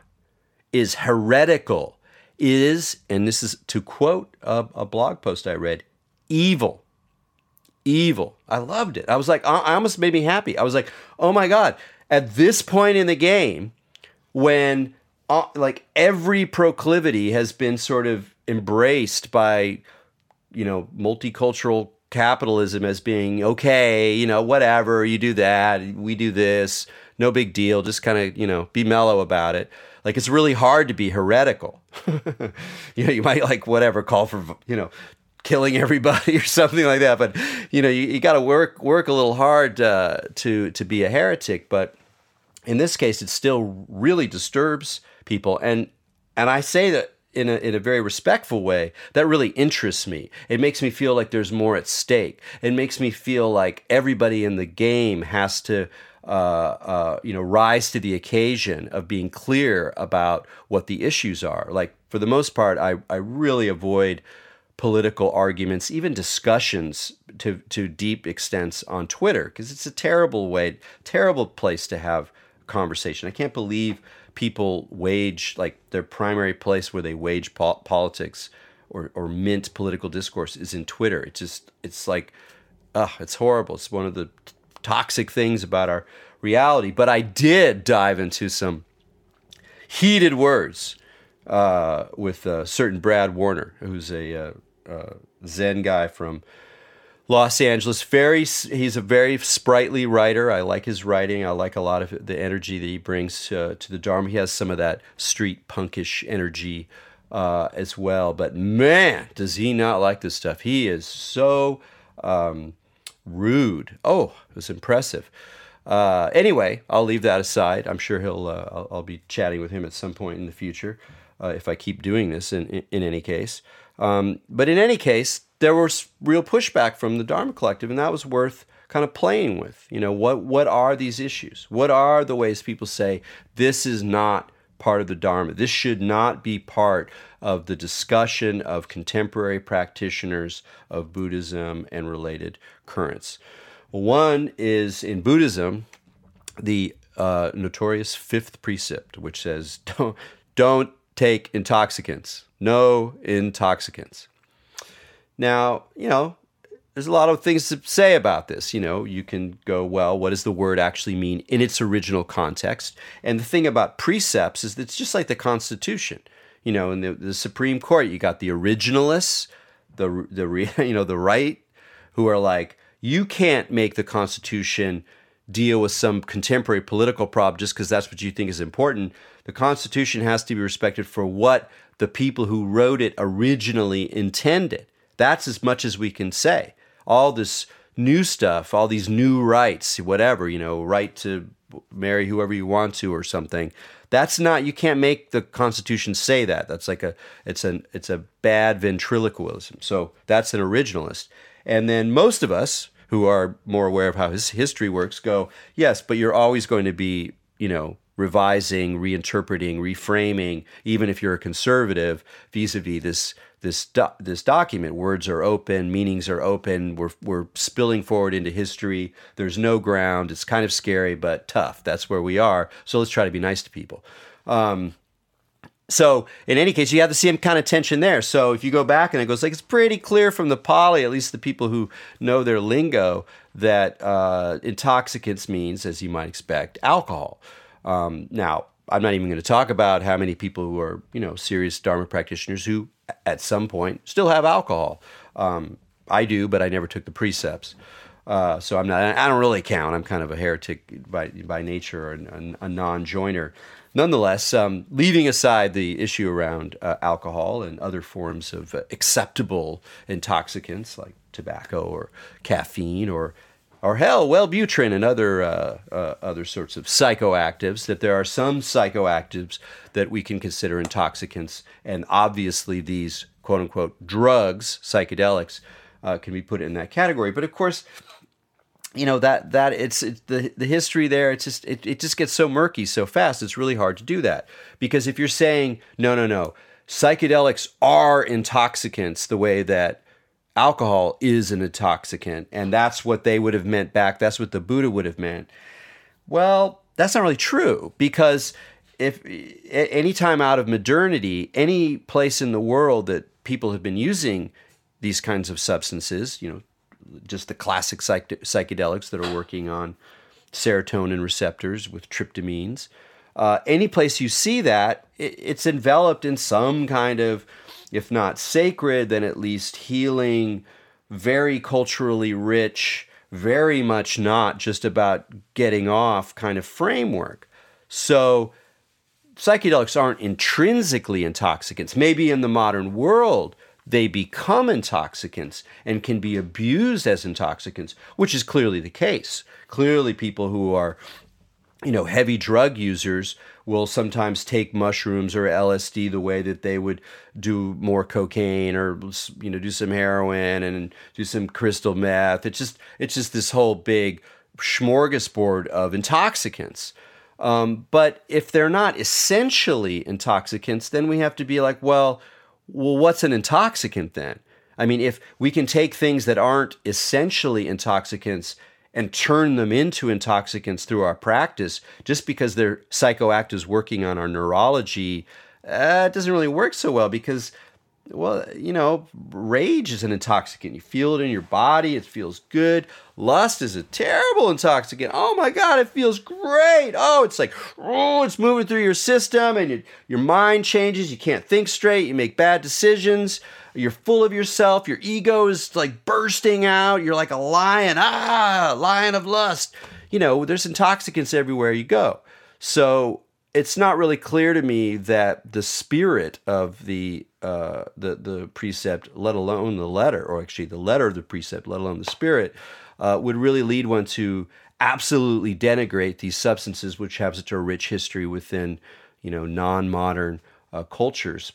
is heretical, is and this is to quote a, a blog post I read, evil. Evil. I loved it. I was like, I almost made me happy. I was like, oh my god! At this point in the game, when uh, like every proclivity has been sort of embraced by you know, multicultural capitalism as being okay, you know, whatever, you do that, we do this, no big deal, just kind of, you know, be mellow about it. Like it's really hard to be heretical. (laughs) you know, you might like whatever call for, you know, killing everybody (laughs) or something like that, but you know, you, you got to work work a little hard uh, to to be a heretic, but in this case it still really disturbs people and and I say that in a, in a very respectful way, that really interests me. It makes me feel like there's more at stake. It makes me feel like everybody in the game has to, uh, uh, you know, rise to the occasion of being clear about what the issues are. Like for the most part, I, I really avoid political arguments, even discussions to to deep extents on Twitter because it's a terrible way, terrible place to have conversation. I can't believe people wage like their primary place where they wage po- politics or, or mint political discourse is in Twitter. It's just it's like, ugh, it's horrible. It's one of the toxic things about our reality. But I did dive into some heated words uh, with a certain Brad Warner, who's a uh, uh, Zen guy from Los Angeles. Very, he's a very sprightly writer. I like his writing. I like a lot of the energy that he brings to, the Dharma. He has some of that street punkish energy uh, as well. But man, does he not like this stuff? He is so um, rude. Oh, it was impressive. Uh, anyway, I'll leave that aside. I'm sure he'll. Uh, I'll, I'll, be chatting with him at some point in the future uh, if I keep doing this. In in, in any case, um, but in any case, there was real pushback from the Dharma Collective, and that was worth kind of playing with. You know, what what are these issues? What are the ways people say this is not part of the Dharma? This should not be part of the discussion of contemporary practitioners of Buddhism and related currents. One is in Buddhism, the uh, notorious fifth precept, which says (laughs) don't don't take intoxicants. No intoxicants. Now, you know, there's a lot of things to say about this. You know, you can go, well, what does the word actually mean in its original context? And the thing about precepts is that it's just like the Constitution. You know, in the, the Supreme Court, you got the originalists, the the (laughs) you know the right, who are like, you can't make the Constitution deal with some contemporary political problem just because that's what you think is important. The Constitution has to be respected for what the people who wrote it originally intended. That's as much as we can say. All this new stuff, all these new rights, whatever, you know, right to marry whoever you want to or something. That's not you can't make the constitution say that. That's like a it's an it's a bad ventriloquism. So that's an originalist. And then most of us who are more aware of how his history works go, yes, but you're always going to be, you know, revising, reinterpreting, reframing, even if you're a conservative vis-a-vis this this do- this document. Words are open, meanings are open. We're we're spilling forward into history. There's no ground. It's kind of scary, but tough. That's where we are. So let's try to be nice to people. Um, so in any case, you have the same kind of tension there. So if you go back and it goes like it's pretty clear from the Pali, at least the people who know their lingo, that uh, intoxicants means, as you might expect, alcohol. Um, now, I'm not even going to talk about how many people who are, you know, serious Dharma practitioners who, at some point, still have alcohol. Um, I do, but I never took the precepts. Uh, so I'm not. I don't really count. I'm kind of a heretic by by nature, or a, a non-joiner. Nonetheless, um, leaving aside the issue around uh, alcohol and other forms of acceptable intoxicants like tobacco or caffeine or or hell, Wellbutrin and other uh, uh, other sorts of psychoactives. That there are some psychoactives that we can consider intoxicants, and obviously these quote unquote drugs, psychedelics, uh, can be put in that category. But of course, you know that that it's, it's the the history there. It's just it, it just gets so murky so fast. It's really hard to do that because if you're saying no, no, no, psychedelics are intoxicants the way that alcohol is an intoxicant, and that's what they would have meant back. That's what the Buddha would have meant. Well, that's not really true because if any time out of modernity, any place in the world that people have been using these kinds of substances, you know, just the classic psych- psychedelics that are working on serotonin receptors with tryptamines. Uh, any place you see that, it, it's enveloped in some kind of if not sacred, then at least healing, very culturally rich, very much not just about getting off kind of framework. So psychedelics aren't intrinsically intoxicants. Maybe in the modern world, they become intoxicants and can be abused as intoxicants, which is clearly the case. Clearly, people who are you know, heavy drug users will sometimes take mushrooms or LSD the way that they would do more cocaine or you know do some heroin and do some crystal meth. It's just it's just this whole big smorgasbord of intoxicants. Um, but if they're not essentially intoxicants, then we have to be like, well, well, what's an intoxicant then? I mean, if we can take things that aren't essentially intoxicants and turn them into intoxicants through our practice just because they're psychoactives working on our neurology uh, it doesn't really work so well because well you know rage is an intoxicant. You feel it in your body. It feels good. Lust is a terrible intoxicant. Oh my god it feels great. Oh it's like oh it's moving through your system and your mind changes. You can't think straight. You make bad decisions you're full of yourself, your ego is like bursting out, you're like a lion, ah, lion of lust. You know, there's intoxicants everywhere you go. So it's not really clear to me that the spirit of the uh, the the precept, let alone the letter, or actually the letter of the precept, let alone the spirit, uh, would really lead one to absolutely denigrate these substances, which have such a rich history within you know non-modern uh, cultures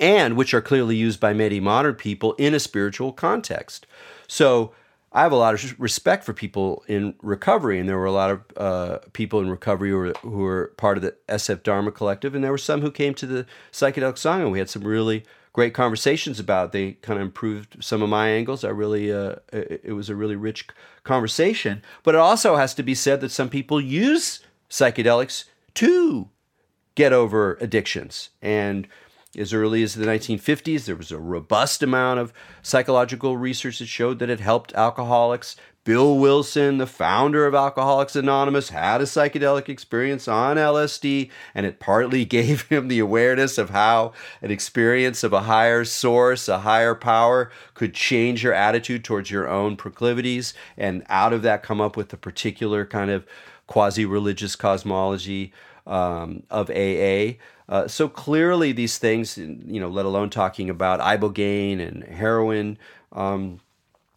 and which are clearly used by many modern people in a spiritual context. So I have a lot of respect for people in recovery, and there were a lot of uh, people in recovery who were, who were part of the SF Dharma Collective, and there were some who came to the Psychedelic Sangha, and We had some really great conversations about. It. They kind of improved some of my angles. I really, uh, it, it was a really rich conversation. But it also has to be said that some people use psychedelics to get over addictions and as early as the 1950s, there was a robust amount of psychological research that showed that it helped alcoholics. Bill Wilson, the founder of Alcoholics Anonymous, had a psychedelic experience on LSD, and it partly (laughs) gave him the awareness of how an experience of a higher source, a higher power, could change your attitude towards your own proclivities, and out of that come up with a particular kind of quasi religious cosmology um, of AA. Uh, so clearly, these things, you know, let alone talking about ibogaine and heroin um,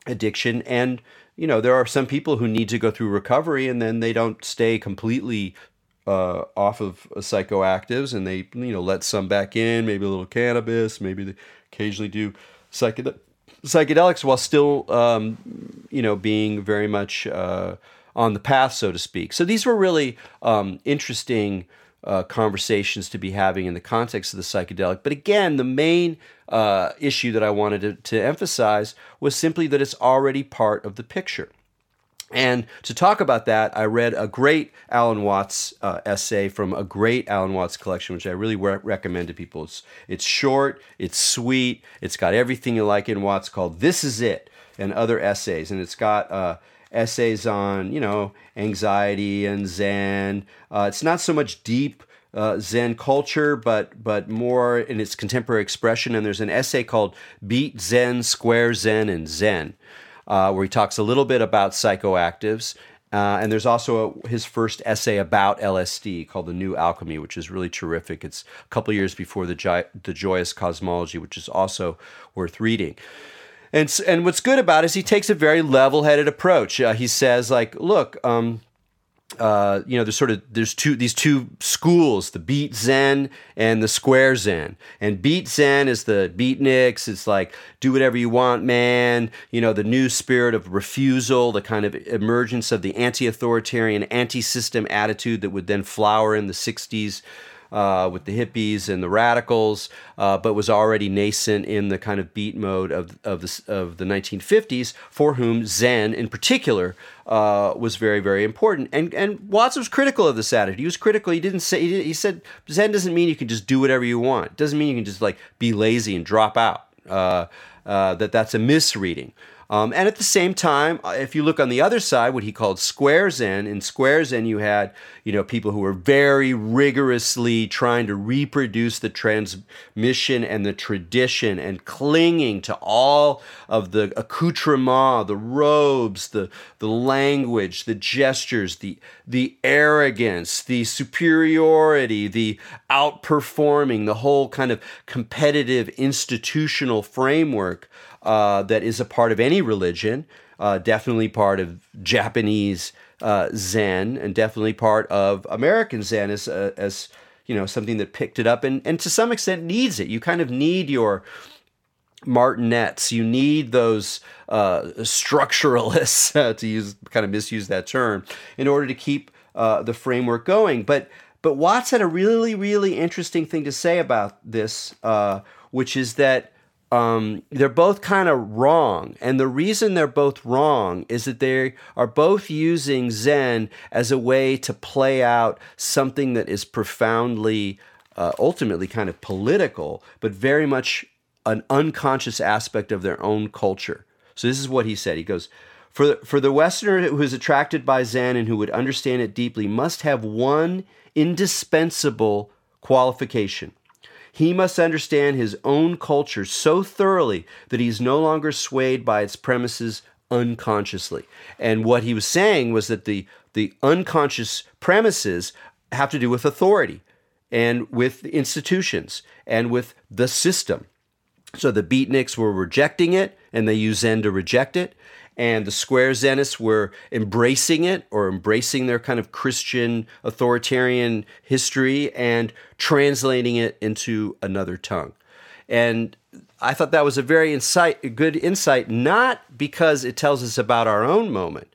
addiction, and you know, there are some people who need to go through recovery, and then they don't stay completely uh, off of psychoactives, and they you know let some back in, maybe a little cannabis, maybe they occasionally do psychedelic psychedelics while still um, you know being very much uh, on the path, so to speak. So these were really um, interesting uh, conversations to be having in the context of the psychedelic. But again, the main uh, issue that I wanted to, to emphasize was simply that it's already part of the picture. And to talk about that, I read a great Alan Watts uh, essay from a great Alan Watts collection, which I really re- recommend to people. It's, it's short, it's sweet, it's got everything you like in Watts called This Is It and other essays. And it's got uh, essays on you know anxiety and Zen. Uh, it's not so much deep uh, Zen culture, but but more in its contemporary expression. And there's an essay called "Beat Zen, Square Zen, and Zen," uh, where he talks a little bit about psychoactives. Uh, and there's also a, his first essay about LSD called "The New Alchemy," which is really terrific. It's a couple years before the, the Joyous Cosmology, which is also worth reading. And and what's good about it is he takes a very level-headed approach. Uh, he says like, look, um, uh, you know, there's sort of there's two these two schools, the beat Zen and the square Zen. And beat Zen is the beatniks. It's like do whatever you want, man. You know, the new spirit of refusal, the kind of emergence of the anti-authoritarian, anti-system attitude that would then flower in the '60s uh, with the hippies and the radicals, uh, but was already nascent in the kind of beat mode of, of, the, of the 1950s, for whom Zen in particular uh, was very, very important. And, and Watts was critical of this attitude. He was critical. He didn't say, he, he said, Zen doesn't mean you can just do whatever you want. It doesn't mean you can just like be lazy and drop out. Uh, uh, that that's a misreading. Um, and at the same time, uh, if you look on the other side, what he called squares Zen, in squares Zen you had you know people who were very rigorously trying to reproduce the transmission and the tradition and clinging to all of the accoutrement, the robes, the the language, the gestures, the the arrogance, the superiority, the outperforming, the whole kind of competitive institutional framework uh, that is a part of any religion, uh, definitely part of Japanese uh, Zen, and definitely part of American Zen as, uh, as you know something that picked it up and, and to some extent needs it. You kind of need your martinets. You need those uh, structuralists (laughs) to use kind of misuse that term in order to keep uh, the framework going. But but Watts had a really really interesting thing to say about this, uh, which is that um, they're both kind of wrong. And the reason they're both wrong is that they are both using Zen as a way to play out something that is profoundly, uh, ultimately kind of political, but very much an unconscious aspect of their own culture. So this is what he said. He goes, for the, for the Westerner who is attracted by Zen and who would understand it deeply, must have one indispensable qualification he must understand his own culture so thoroughly that he's no longer swayed by its premises unconsciously. And what he was saying was that the, the unconscious premises have to do with authority and with institutions and with the system. So the beatniks were rejecting it and they used Zen to reject it and the square Zenists were embracing it or embracing their kind of Christian authoritarian history and translating it into another tongue. And I thought that was a very insight, good insight, not because it tells us about our own moment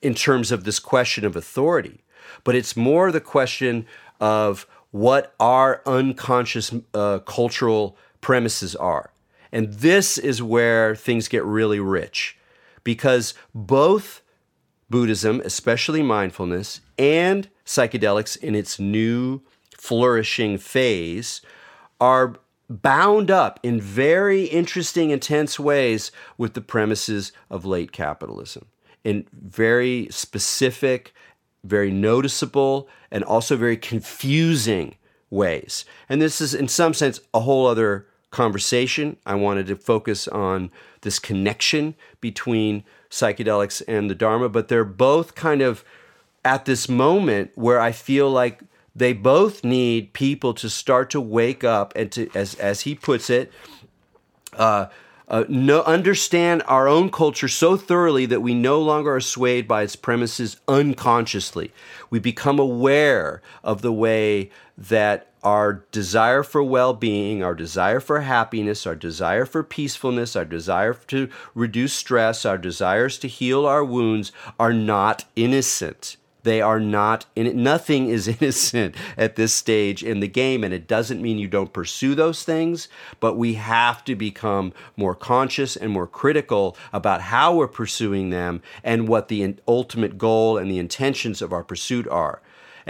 in terms of this question of authority, but it's more the question of what our unconscious uh, cultural premises are. And this is where things get really rich because both Buddhism, especially mindfulness, and psychedelics in its new flourishing phase are bound up in very interesting, intense ways with the premises of late capitalism in very specific, very noticeable, and also very confusing ways. And this is, in some sense, a whole other conversation. I wanted to focus on this connection between psychedelics and the Dharma, but they're both kind of at this moment where I feel like they both need people to start to wake up and to, as as he puts it, uh, uh, no, understand our own culture so thoroughly that we no longer are swayed by its premises unconsciously. We become aware of the way that our desire for well being, our desire for happiness, our desire for peacefulness, our desire to reduce stress, our desires to heal our wounds are not innocent. They are not in Nothing is (laughs) innocent at this stage in the game, and it doesn't mean you don't pursue those things, but we have to become more conscious and more critical about how we're pursuing them and what the ultimate goal and the intentions of our pursuit are.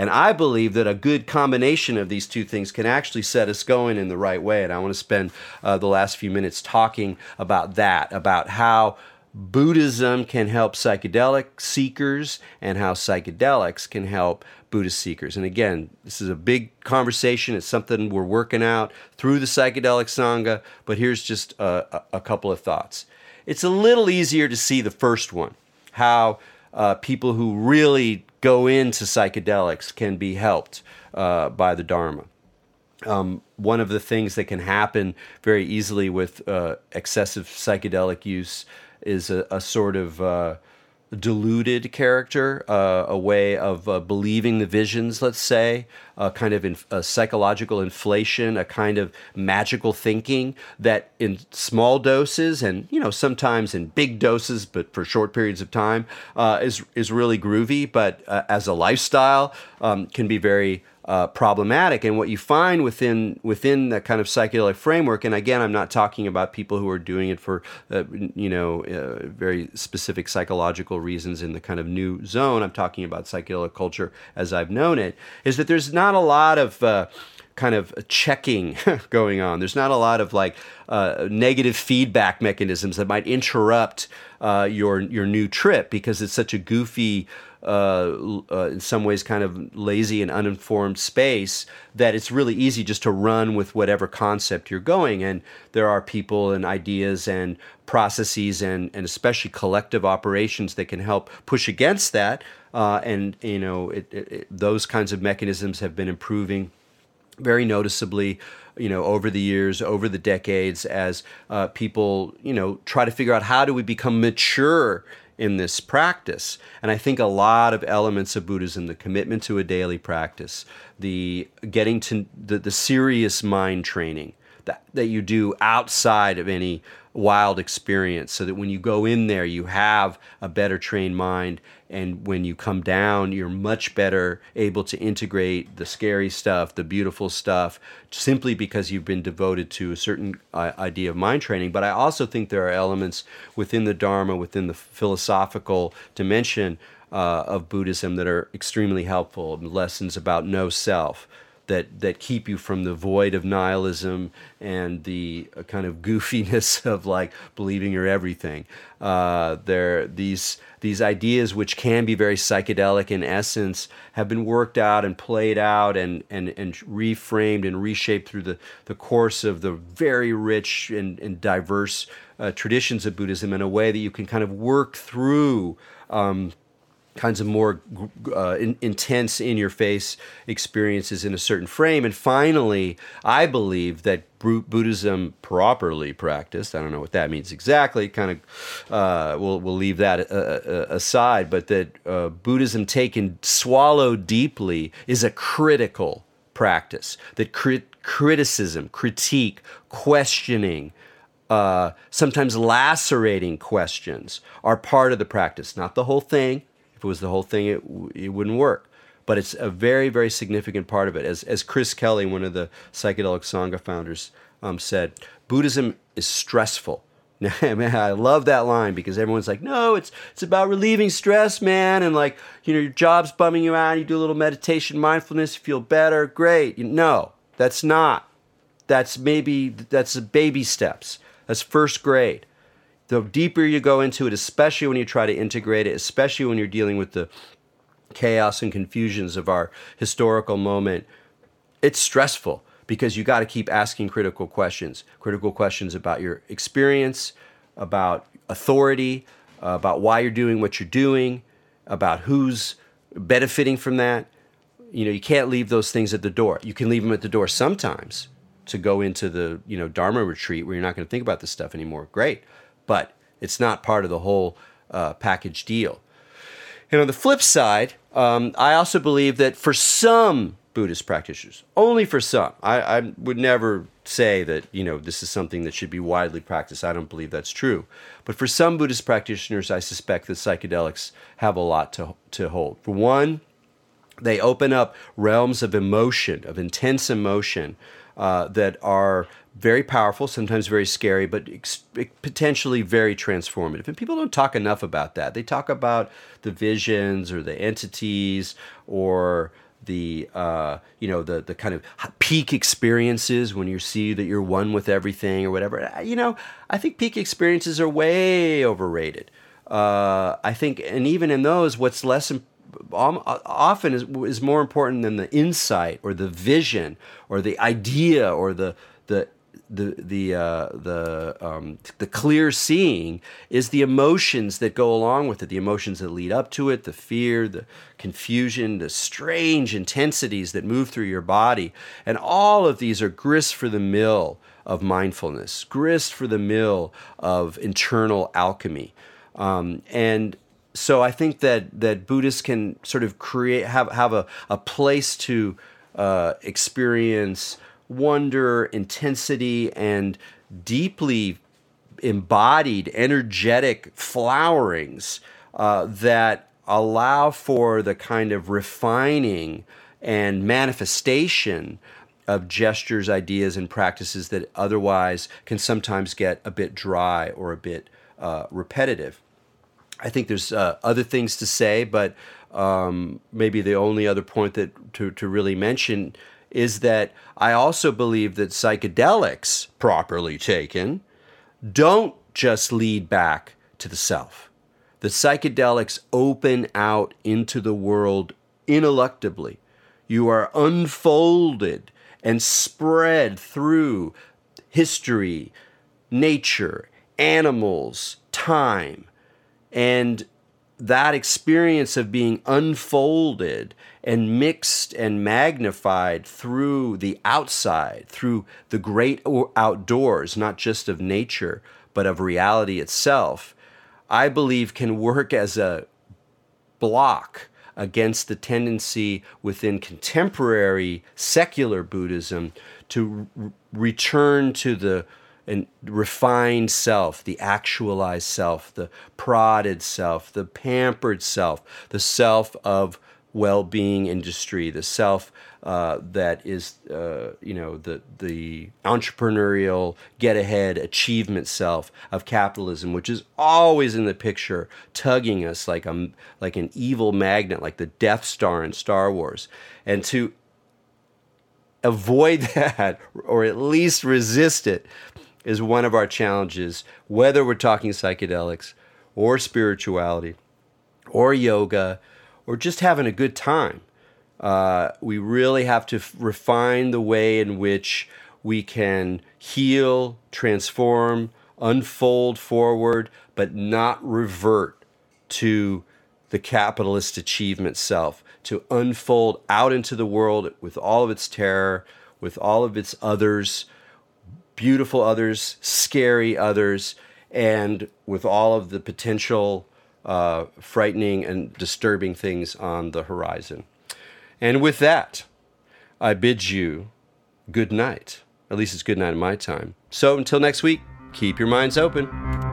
And I believe that a good combination of these two things can actually set us going in the right way. And I want to spend uh, the last few minutes talking about that, about how Buddhism can help psychedelic seekers and how psychedelics can help Buddhist seekers. And again, this is a big conversation. It's something we're working out through the Psychedelic Sangha, but here's just a, a couple of thoughts. It's a little easier to see the first one how uh, people who really go into psychedelics can be helped uh, by the Dharma. um, one of the things that can happen very easily with uh, excessive psychedelic use is a, a sort of uh, deluded character, uh, a way of uh, believing the visions, let's say, a kind of in, a psychological inflation, a kind of magical thinking that in small doses and you know sometimes in big doses, but for short periods of time, uh, is is really groovy, but uh, as a lifestyle um, can be very uh, problematic. And what you find within within that kind of psychedelic framework, and again, I'm not talking about people who are doing it for uh, you know uh, very specific psychological reasons in the kind of new zone. I'm talking about psychedelic culture as I've known it. Is that there's not a lot of uh, kind of checking (laughs) going on. There's not a lot of like uh, negative feedback mechanisms that might interrupt uh, your your new trip because it's such a goofy in some ways kind of lazy and uninformed space that it's really easy just to run with whatever concept you're going. And there are people and ideas and processes and, and especially collective operations that can help push against that. Uh, and you know it, it, it, those kinds of mechanisms have been improving very noticeably you know over the years over the decades as uh, people you know try to figure out how do we become mature in this practice. And I think a lot of elements of Buddhism, the commitment to a daily practice, the getting to the, the serious mind training that, that you do outside of any wild experience so that when you go in there you have a better trained mind and when you come down you're much better able to integrate the scary stuff the beautiful stuff simply because you've been devoted to a certain uh, idea of mind training. But i also think there are elements within the dharma within the philosophical dimension uh, of buddhism that are extremely helpful. Lessons about no self that that keep you from the void of nihilism and the uh, kind of goofiness (laughs) of like believing you're everything. Uh, there, these these ideas, which can be very psychedelic in essence, have been worked out and played out and and and reframed and reshaped through the the course of the very rich and, and diverse uh, traditions of Buddhism in a way that you can kind of work through. Um, kinds of more uh, in, intense in your face experiences in a certain frame. And finally i believe that buddhism properly practiced i don't know what that means exactly kind of uh, we'll, we'll leave that uh, uh aside but that uh, buddhism taken swallowed deeply is a critical practice. That crit- criticism critique questioning uh, sometimes lacerating questions are part of the practice, not the whole thing, if it was the whole thing, it, it wouldn't work. But it's a very, very significant part of it. As, as Chris Kelly, one of the psychedelic Sangha founders, um, said, Buddhism is stressful. (laughs) man, I love that line because everyone's like, no, it's it's about relieving stress, man, and like, you know, your job's bumming you out, you do a little meditation, mindfulness, you feel better, great. No, that's not. That's maybe that's baby steps. That's first grade the deeper you go into it, especially when you try to integrate it, especially when you're dealing with the chaos and confusions of our historical moment, it's stressful because you got to keep asking critical questions critical questions about your experience, about authority, uh, about why you're doing what you're doing, about who's benefiting from that. You know, you can't leave those things at the door. You can leave them at the door sometimes to go into the, you know, Dharma retreat where you're not going to think about this stuff anymore. Great but it's not part of the whole uh, package deal. And on the flip side, um, I also believe that for some Buddhist practitioners, only for some, I, I, would never say that you know this is something that should be widely practiced. I don't believe that's true. But for some Buddhist practitioners, I suspect that psychedelics have a lot to to hold. For one, they open up realms of emotion, of intense emotion, uh, that are very powerful, sometimes very scary, but ex- potentially very transformative. And people don't talk enough about that. They talk about the visions or the entities or the uh, you know the the kind of peak experiences when you see that you're one with everything or whatever. You know, I think peak experiences are way overrated. Uh, I think, and even in those, what's less often is, is more important than the insight or the vision or the idea or the the the the uh, the um, the clear seeing is the emotions that go along with it, the emotions that lead up to it, the fear, the confusion, the strange intensities that move through your body, and all of these are grist for the mill of mindfulness, grist for the mill of internal alchemy, um, and so I think that that Buddhists can sort of create have have a, a place to uh, experience wonder, intensity, and deeply embodied, energetic flowerings uh, that allow for the kind of refining and manifestation of gestures, ideas, and practices that otherwise can sometimes get a bit dry or a bit uh, repetitive. I think there's uh, other things to say, but um, maybe the only other point that to, to really mention is that I also believe that psychedelics, properly taken, don't just lead back to the self. The psychedelics open out into the world ineluctably. You are unfolded and spread through history, nature, animals, time. And that experience of being unfolded and mixed and magnified through the outside, through the great outdoors, not just of nature, but of reality itself, I believe can work as a block against the tendency within contemporary secular Buddhism to return to the and refined self, the actualized self, the prodded self, the pampered self, the self of well-being industry, the self uh, that is, uh, you know, the the entrepreneurial, get-ahead, achievement self of capitalism, which is always in the picture, tugging us like a like an evil magnet, like the Death Star in Star Wars, and to avoid (laughs) that or at least resist it is one of our challenges, whether we're talking psychedelics or spirituality or yoga or just having a good time. Uh, we really have to f- refine the way in which we can heal, transform, unfold forward, but not revert to the capitalist achievement self, to unfold out into the world with all of its terror, with all of its others, beautiful others, scary others, and with all of the potential uh, frightening and disturbing things on the horizon. And with that, I bid you good night. At least it's good night in my time. So until next week, keep your minds open.